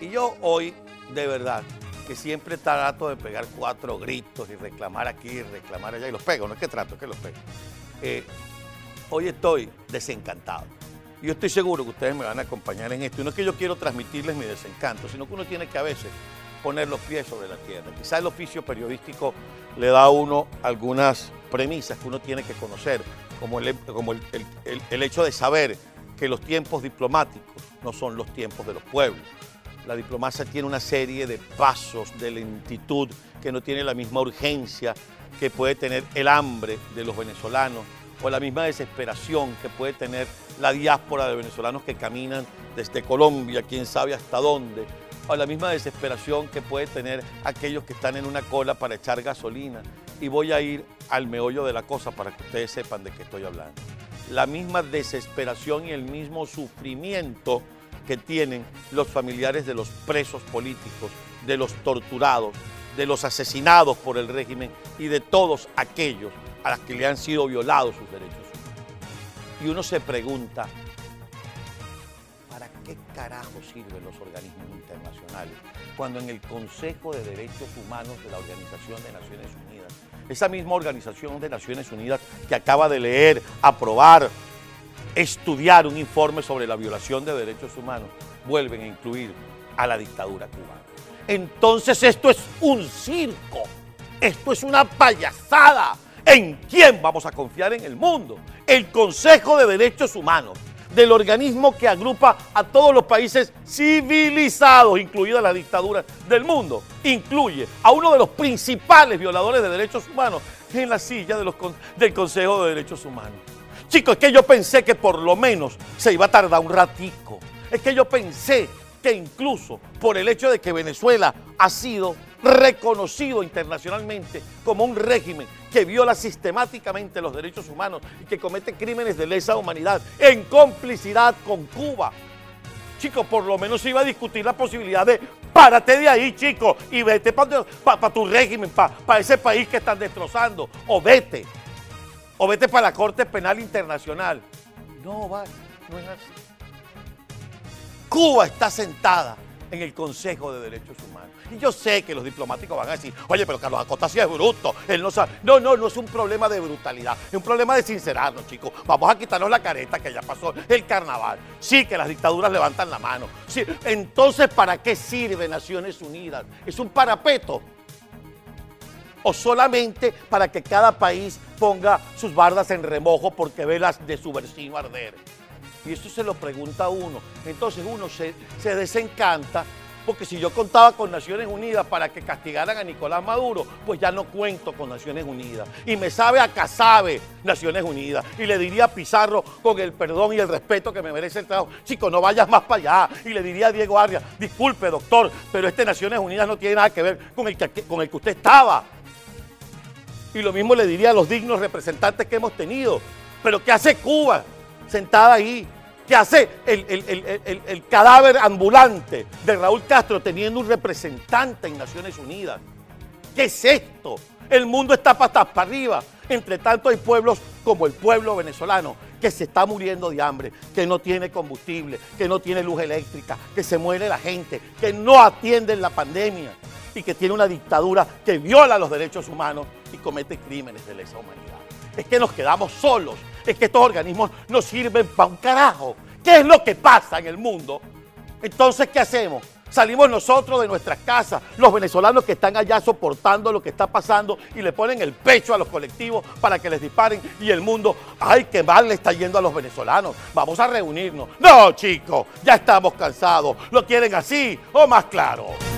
Y yo hoy, de verdad, que siempre trato de pegar cuatro gritos y reclamar aquí y reclamar allá, y los pego, no es que trato, es que los pego. Eh, hoy estoy desencantado. Yo estoy seguro que ustedes me van a acompañar en esto. Y no es que yo quiero transmitirles mi desencanto, sino que uno tiene que a veces poner los pies sobre la tierra. Quizá el oficio periodístico le da a uno algunas premisas que uno tiene que conocer, como el hecho de saber que los tiempos diplomáticos no son los tiempos de los pueblos. La diplomacia tiene una serie de pasos, de lentitud, que no tiene la misma urgencia que puede tener el hambre de los venezolanos o la misma desesperación que puede tener la diáspora de venezolanos que caminan desde Colombia, quién sabe hasta dónde, o la misma desesperación que puede tener aquellos que están en una cola para echar gasolina. Y voy a ir al meollo de la cosa para que ustedes sepan de qué estoy hablando. La misma desesperación y el mismo sufrimiento que tienen los familiares de los presos políticos, de los torturados, de los asesinados por el régimen y de todos aquellos a los que le han sido violados sus derechos. Y uno se pregunta, ¿para qué carajo sirven los organismos internacionales cuando en el Consejo de Derechos Humanos de la Organización de Naciones Unidas, esa misma Organización de Naciones Unidas que acaba de leer, aprobar, estudiar un informe sobre la violación de derechos humanos, vuelven a incluir a la dictadura cubana. Entonces esto es un circo, esto es una payasada. ¿En quién vamos a confiar en el mundo? El Consejo de Derechos Humanos, del organismo que agrupa a todos los países civilizados, incluida la dictadura del mundo, incluye a uno de los principales violadores de derechos humanos en la silla del Consejo de Derechos Humanos. Chicos, es que yo pensé que por lo menos se iba a tardar un ratico. Es que yo pensé que incluso por el hecho de que Venezuela ha sido reconocido internacionalmente como un régimen que viola sistemáticamente los derechos humanos y que comete crímenes de lesa humanidad en complicidad con Cuba. Chicos, por lo menos se iba a discutir la posibilidad de párate de ahí, chicos, y vete para tu régimen, para ese país que están destrozando, o vete o vete para la Corte Penal Internacional. No, va, no es así. Cuba está sentada en el Consejo de Derechos Humanos. Y yo sé que los diplomáticos van a decir, oye, pero Carlos Acosta sí es bruto, él no sabe. No, no, no es un problema de brutalidad, es un problema de sincerarnos, chicos. Vamos a quitarnos la careta que ya pasó el carnaval. Sí, que las dictaduras levantan la mano. Sí, entonces, ¿para qué sirve Naciones Unidas? Es un parapeto o solamente para que cada país ponga sus bardas en remojo porque ve las de su vecino arder. Y eso se lo pregunta uno. Entonces uno se, se desencanta porque si yo contaba con Naciones Unidas para que castigaran a Nicolás Maduro, pues ya no cuento con Naciones Unidas. Y me sabe a Casabe Naciones Unidas. Y le diría a Pizarro, con el perdón y el respeto que me merece el trabajo, chico, no vayas más para allá. Y le diría a Diego Arias, disculpe doctor, pero este Naciones Unidas no tiene nada que ver con el con el que usted estaba. Y lo mismo le diría a los dignos representantes que hemos tenido. Pero ¿qué hace Cuba sentada ahí? ¿Qué hace el, cadáver ambulante de Raúl Castro teniendo un representante en Naciones Unidas? ¿Qué es esto? El mundo está patas para arriba. Entre tanto hay pueblos como el pueblo venezolano que se está muriendo de hambre, que no tiene combustible, que no tiene luz eléctrica, que se muere la gente, que no atienden la pandemia y que tiene una dictadura que viola los derechos humanos y comete crímenes de lesa humanidad. Es que nos quedamos solos, es que estos organismos no sirven para un carajo. ¿Qué es lo que pasa en el mundo? Entonces, ¿qué hacemos? Salimos nosotros de nuestras casas, los venezolanos que están allá soportando lo que está pasando y le ponen el pecho a los colectivos para que les disparen y el mundo, ay, qué mal le está yendo a los venezolanos, vamos a reunirnos. No, chicos, ya estamos cansados, lo quieren así o más claro.